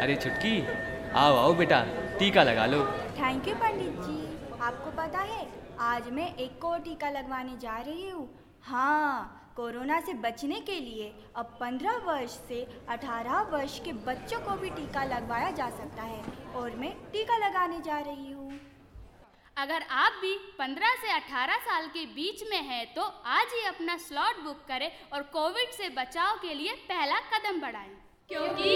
अरे छुटकी आओ आओ बेटा टीका लगा लो। थैंक यू पंडित जी। आपको पता है आज मैं एक और टीका लगवाने जा रही हूँ। हाँ कोरोना से बचने के लिए अब 15 वर्ष से 18 वर्ष के बच्चों को भी टीका लगवाया जा सकता है और मैं टीका लगाने जा रही हूँ। अगर आप भी 15 से 18 साल के बीच में हैं तो आज ही अपना स्लॉट बुक करें और कोविड से बचाव के लिए पहला कदम बढ़ाएँ। क्योंकि